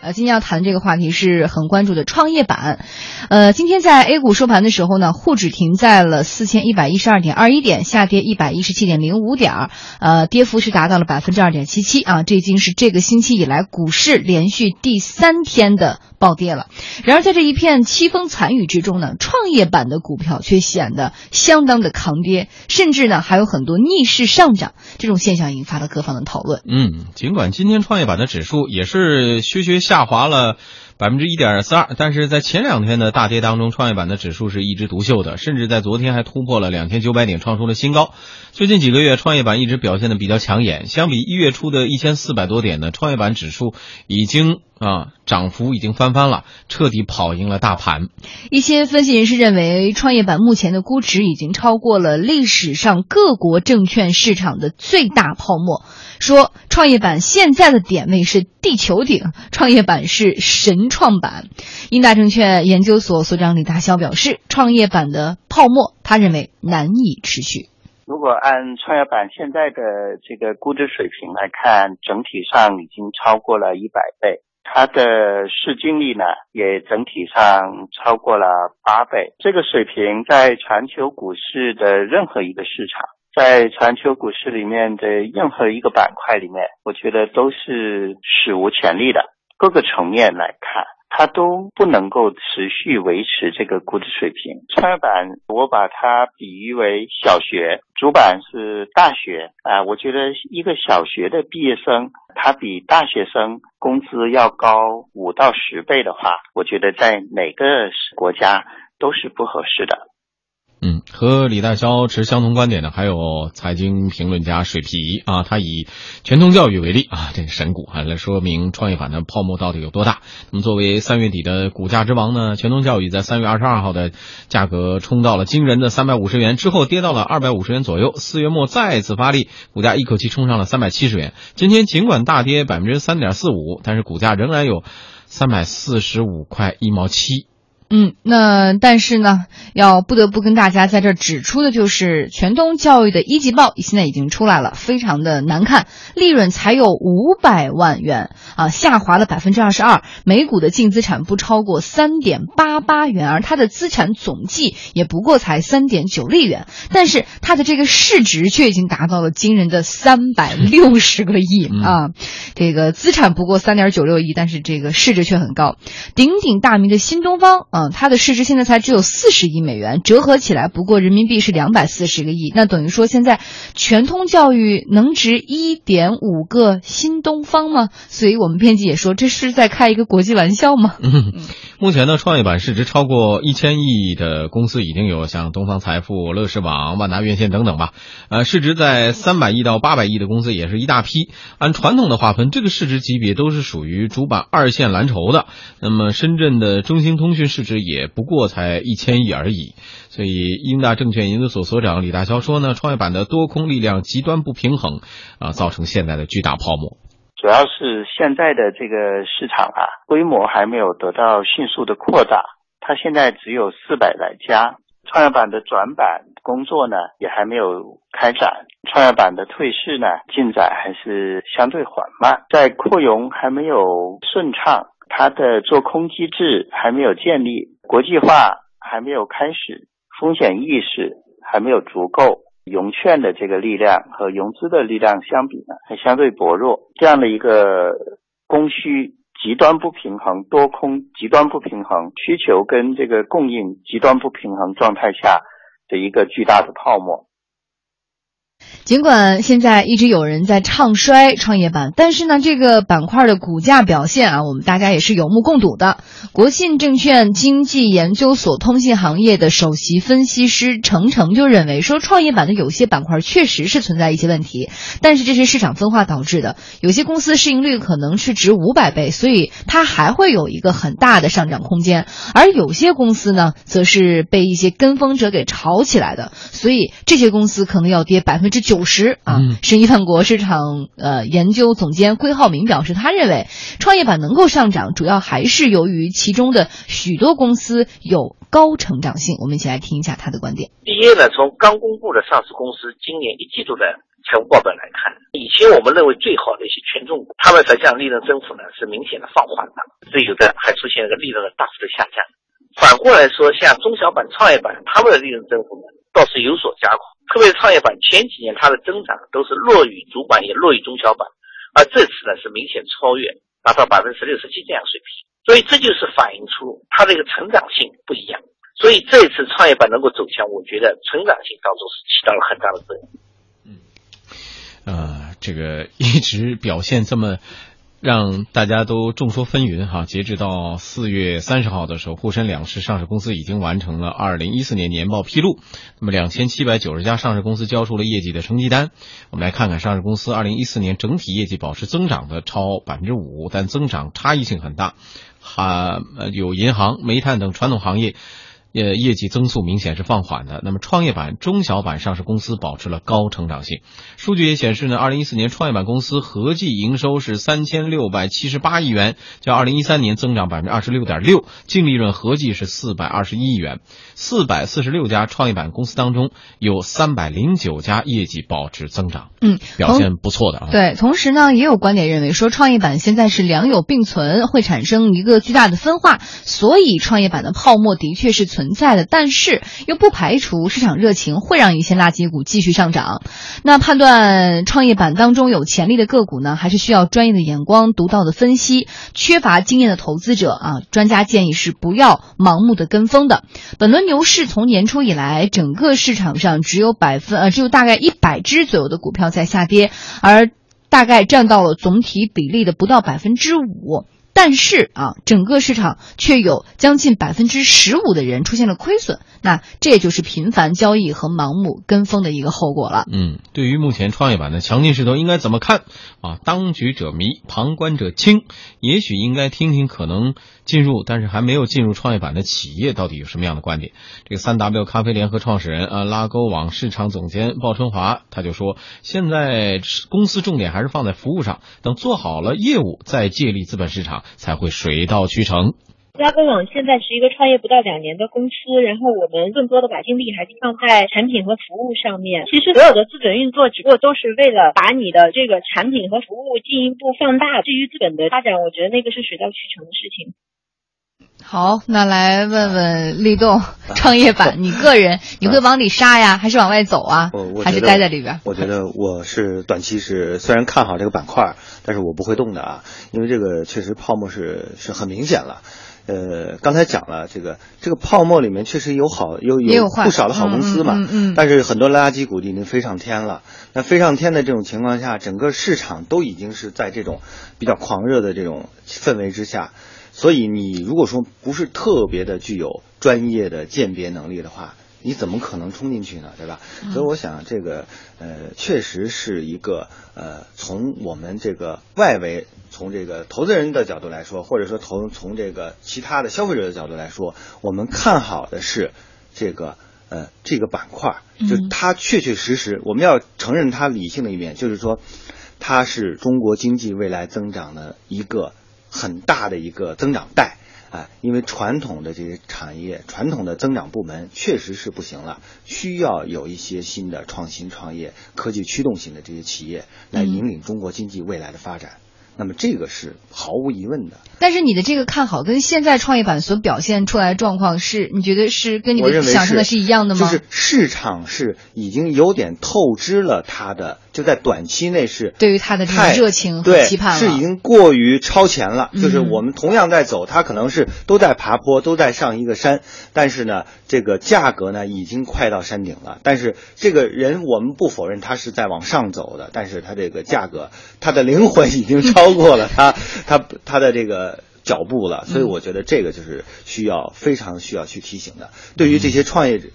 呃，今天要谈的这个话题是很关注的创业板。呃，今天在 A 股收盘的时候呢，沪指停在了四千一百一十二点二一点，下跌一百一十七点零五点，呃，跌幅是达到了百分之二点七七啊，这已经是这个星期以来股市连续第三天的暴跌了。然而，在这一片凄风惨雨之中呢，创业板的股票却显得相当的抗跌，甚至呢还有很多逆势上涨，这种现象引发了各方的讨论。嗯，尽管今天创业板的指数也是削削下下滑了百分之一点四二，但是在前两天的大跌当中，创业板的指数是一枝独秀的，甚至在昨天还突破了两千九百点，创出了新高。最近几个月，创业板一直表现的比较抢眼，相比一月初的一千四百多点呢，创业板指数已经啊涨幅已经翻番了，彻底跑赢了大盘。一些分析人士认为，创业板目前的估值已经超过了历史上各国证券市场的最大泡沫。说创业板现在的点位是地球顶，创业板是神创板。英大证券研究所所长李大霄表示，创业板的泡沫，他认为难以持续。如果按创业板现在的这个估值水平来看，整体上已经超过了一百倍，它的市净率呢也整体上超过了八倍。这个水平在全球股市的任何一个市场，在全球股市里面的任何一个板块里面，我觉得都是史无前例的。各个层面来看。它都不能够持续维持这个估值水平。创业板我把它比喻为小学，主板是大学啊、我觉得一个小学的毕业生，他比大学生工资要高五到十倍的话，我觉得在哪个国家都是不合适的。和李大霄持相同观点的还有财经评论家水皮啊，他以全通教育为例啊，这个神股啊，来说明创业板的泡沫到底有多大。那么作为三月底的股价之王呢，全通教育在三月二十二号的价格冲到了惊人的三百五十元，之后跌到了二百五十元左右。四月末再次发力，股价一口气冲上了三百七十元。今天尽管大跌百分之三点四五，但是股价仍然有三百四十五块一毛七。嗯，那但是呢，要不得不跟大家在这儿指出的就是，全东教育的一季报现在已经出来了，非常的难看，利润才有五百万元啊，下滑了百分之二十二，每股的净资产不超过三点八八元，而它的资产总计也不过才三点九亿元，但是它的这个市值却已经达到了惊人的三百六十个亿 啊，这个资产不过三点九六亿，但是这个市值却很高，鼎鼎大名的新东方。嗯，它的市值现在才只有四十亿美元，折合起来不过人民币是两百四十个亿。那等于说，现在全通教育能值一点五个新东方吗？所以我们编辑也说，这是在开一个国际玩笑吗？嗯，目前呢，创业板市值超过一千亿的公司已经有像东方财富、乐视网、万达院线等等吧。呃，市值在三百亿到八百亿的公司也是一大批。按传统的划分，这个市值级别都是属于主板二线蓝筹的。那么，深圳的中兴通讯市值也不过才一千亿而已，所以英大证券研究所所长李大霄说呢，创业板的多空力量极端不平衡，啊，造成现在的巨大泡沫。主要是现在的这个市场啊，规模还没有得到迅速的扩大，它现在只有四百来家，创业板的转板工作呢也还没有开展，创业板的退市呢进展还是相对缓慢，在扩容还没有顺畅。它的做空机制还没有建立，国际化还没有开始，风险意识还没有足够，融券的这个力量和融资的力量相比呢，还相对薄弱。这样的一个供需极端不平衡、多空极端不平衡、需求跟这个供应极端不平衡状态下的一个巨大的泡沫。尽管现在一直有人在唱衰创业板，但是呢，这个板块的股价表现啊，我们大家也是有目共睹的。国信证券经济研究所通信行业的首席分析师程程就认为说，创业板的有些板块确实是存在一些问题，但是这是市场分化导致的。有些公司市盈率可能是值五百倍，所以它还会有一个很大的上涨空间；而有些公司呢，则是被一些跟风者给炒起来的，所以这些公司可能要跌百分之。之九十啊。嗯申一万国市场呃研究总监归浩明表示，他认为创业板能够上涨，主要还是由于其中的许多公司有高成长性。我们一起来听一下他的观点。第一呢，从刚公布的上市公司今年一季度的财务报表来看，以前我们认为最好的一些权重股，他们实际上利润增幅呢是明显的放缓的，所以有的还出现了个利润的大幅的下降。反过来说，像中小板、创业板，他们的利润增幅呢倒是有所加快，特别是创业板前几年它的增长都是弱于主板，也弱于中小板，而这次呢是明显超越，达到百分之十六十七这样水平。所以这就是反映出它这个成长性不一样。所以这次创业板能够走强，我觉得成长性当中是起到了很大的作用。嗯呃，这个一直表现这么让大家都众说纷纭哈。截止到四月三十号的时候，沪深两市上市公司已经完成了二零一四年年报披露。那么两千七百九十家上市公司交出了业绩的成绩单。我们来看看上市公司二零一四年整体业绩保持增长的超百分之五，但增长差异性很大，哈有银行、煤炭等传统行业。呃，业绩增速明显是放缓的。那么，创业板、中小板上市公司保持了高成长性。数据也显示呢，二零一四年创业板公司合计营收是三千六百七十八亿元，较二零一三年增长百分之二十六点六，净利润合计是四百二十一亿元。四百四十六家创业板公司当中，有三百零九家业绩保持增长，嗯，表现不错的啊。对，同时呢，也有观点认为说，创业板现在是良莠并存，会产生一个巨大的分化，所以创业板的泡沫的确是存在的，但是又不排除市场热情会让一些垃圾股继续上涨。那判断创业板当中有潜力的个股呢，还是需要专业的眼光、独到的分析。缺乏经验的投资者啊，专家建议是不要盲目的跟风的。本轮牛市从年初以来，整个市场上只有百分呃只有大概一百只左右的股票在下跌，而大概占到了总体比例的不到百分之五。但是啊，整个市场却有将近百分之十五的人出现了亏损，那这也就是频繁交易和盲目跟风的一个后果了。嗯，对于目前创业板的强劲势头，应该怎么看啊？当局者迷，旁观者清。也许应该听听可能进入但是还没有进入创业板的企业到底有什么样的观点。这个三 W 咖啡联合创始人啊，拉勾网市场总监鲍春华他就说，现在公司重点还是放在服务上，等做好了业务再借力资本市场，才会水到渠成。拉勾网现在是一个创业不到两年的公司，然后我们更多的把精力还是放在产品和服务上面。其实所有的资本运作，只不过都是为了把你的这个产品和服务进一步放大。至于资本的发展，我觉得那个是水到渠成的事情。好，那来问问立栋创业板，你个人你会往里杀呀，还是往外走啊还是待在里边？我觉得我是短期是虽然看好这个板块，但是我不会动的啊，因为这个确实泡沫是是很明显了。呃，刚才讲了这个这个泡沫里面确实有好有也有坏不少的好公司嘛，嗯嗯但是很多垃圾股已经飞上天了。那飞上天的这种情况下，整个市场都已经是在这种比较狂热的这种氛围之下，所以你如果说不是特别的具有专业的鉴别能力的话，你怎么可能冲进去呢？对吧？所以我想这个呃，确实是一个呃，从我们这个外围，从这个投资人的角度来说，或者说从从这个其他的消费者的角度来说，我们看好的是这个呃这个板块，就嗯它确确实实，我们要承认它理性的一面，就是说它是中国经济未来增长的一个很大的一个增长带。啊，因为传统的这些产业、传统的增长部门确实是不行了，需要有一些新的创新创业、科技驱动型的这些企业来引领中国经济未来的发展。那么这个是毫无疑问的。但是你的这个看好跟现在创业板所表现出来的状况是，你觉得是跟你的想象的是一样的吗？就是市场是已经有点透支了它的，就在短期内是对于他的这种太热情和对期盼是已经过于超前了。就是嗯我们同样在走，他可能是都在爬坡，都在上一个山，但是呢，这个价格呢已经快到山顶了。但是这个人我们不否认他是在往上走的，但是他这个价格，他的灵魂已经超过了他 他他的这个。脚步了，所以我觉得这个就是需要非常需要去提醒的。对于这些创业者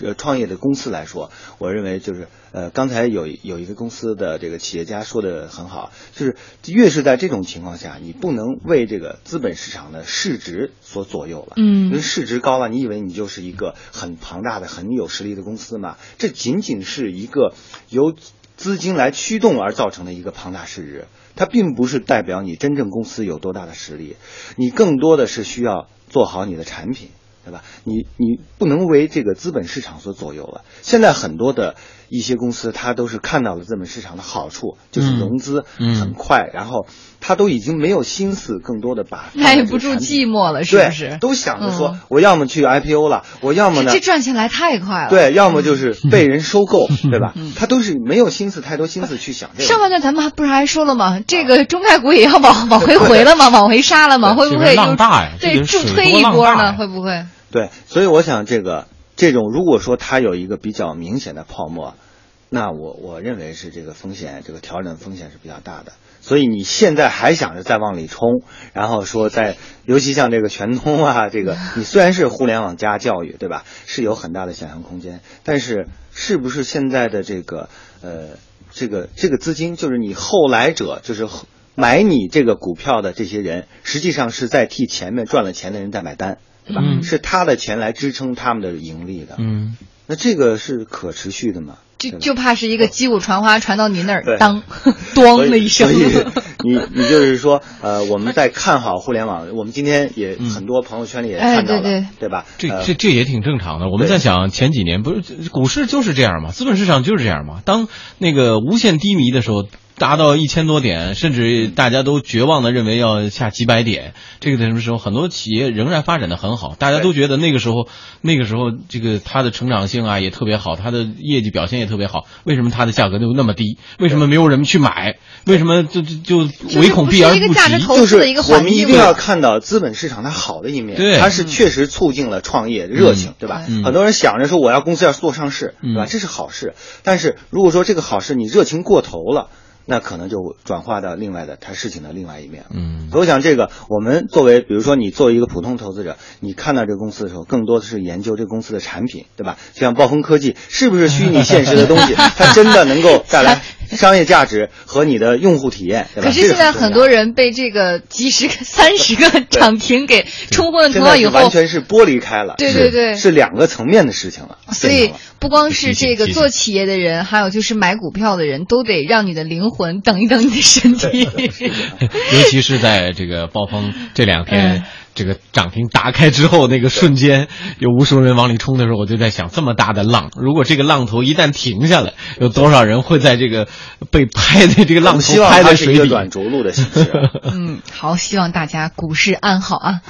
呃创业的公司来说，我认为就是呃刚才有有一个公司的这个企业家说的很好，就是越是在这种情况下，你不能为这个资本市场的市值所左右了。嗯因为市值高了，你以为你就是一个很庞大的、很有实力的公司嘛？这仅仅是一个由资金来驱动而造成的一个庞大市值，它并不是代表你真正公司有多大的实力，你更多的是需要做好你的产品。对吧？你你不能为这个资本市场所左右了。现在很多的一些公司，它都是看到了资本市场的好处，就是融资嗯很快，然后它都已经没有心思更多的把耐不住寂寞了，是不是，？都想着说嗯我要么去 IPO 了，我要么呢这赚钱来太快了。对，要么就是被人收购，嗯 对吧？他都是没有心思太多心思去想这个。上半段咱们还不是还说了吗？这个中概股也要往往回回了吗？往回杀了吗？会不会又浪大呀对助推一波呢？会不会？对，所以我想这个这种如果说它有一个比较明显的泡沫，那我我认为是这个风险，这个调整风险是比较大的。所以你现在还想着再往里冲，然后说在，尤其像这个全通啊，这个你虽然是互联网加教育，对吧？是有很大的想象空间，但是是不是现在的这个呃这个这个资金，就是你后来者，就是后买你这个股票的这些人，实际上是在替前面赚了钱的人在买单。对吧？嗯是他的钱来支撑他们的盈利的。嗯，那这个是可持续的吗？就就怕是一个击鼓传花传到您那儿，对当 所咣的一声所。以你 你就是说，呃，我们在看好互联网，我们今天也很多朋友圈里也哎看到了，对对吧？这呃这这也挺正常的。我们在想前几年不是股市就是这样嘛，资本市场就是这样嘛。当那个无限低迷的时候，达到一千多点，甚至大家都绝望的认为要下几百点，这个什么时候，很多企业仍然发展的很好，大家都觉得那个时候那个时候这个它的成长性啊也特别好，它的业绩表现也特别好。为什么它的价格就那么低？为什么没有人去买？为什么就就就唯恐避而不不是一个价值及？投就是资的一个我们一定要看到资本市场它好的一面，对它是确实促进了创业热情，对吧？嗯很多人想着说我要公司要做上市，对吧？嗯这是好事，但是如果说这个好事你热情过头了，那可能就转化到另外的他事情的另外一面。嗯所以我想，这个我们作为，比如说你作为一个普通投资者，你看到这个公司的时候，更多的是研究这个公司的产品，对吧？像暴风科技是不是虚拟现实的东西，它真的能够带来 商业价值和你的用户体验，可是现在很多人被这个几十个、三十个涨停给 冲昏了头脑以后，完全是剥离开了，对对对。是两个层面的事情了。所以不光是这个做企业的人，还有就是买股票的人，都得让你的灵魂等一等你的身体。尤其是在这个暴风这两天嗯，这个涨停打开之后，那个瞬间有无数人往里冲的时候，我就在想，这么大的浪，如果这个浪头一旦停下来，有多少人会在这个被拍的这个浪头拍在水底？它是一个软着陆的形式啊。嗯，好，希望大家股市安好啊。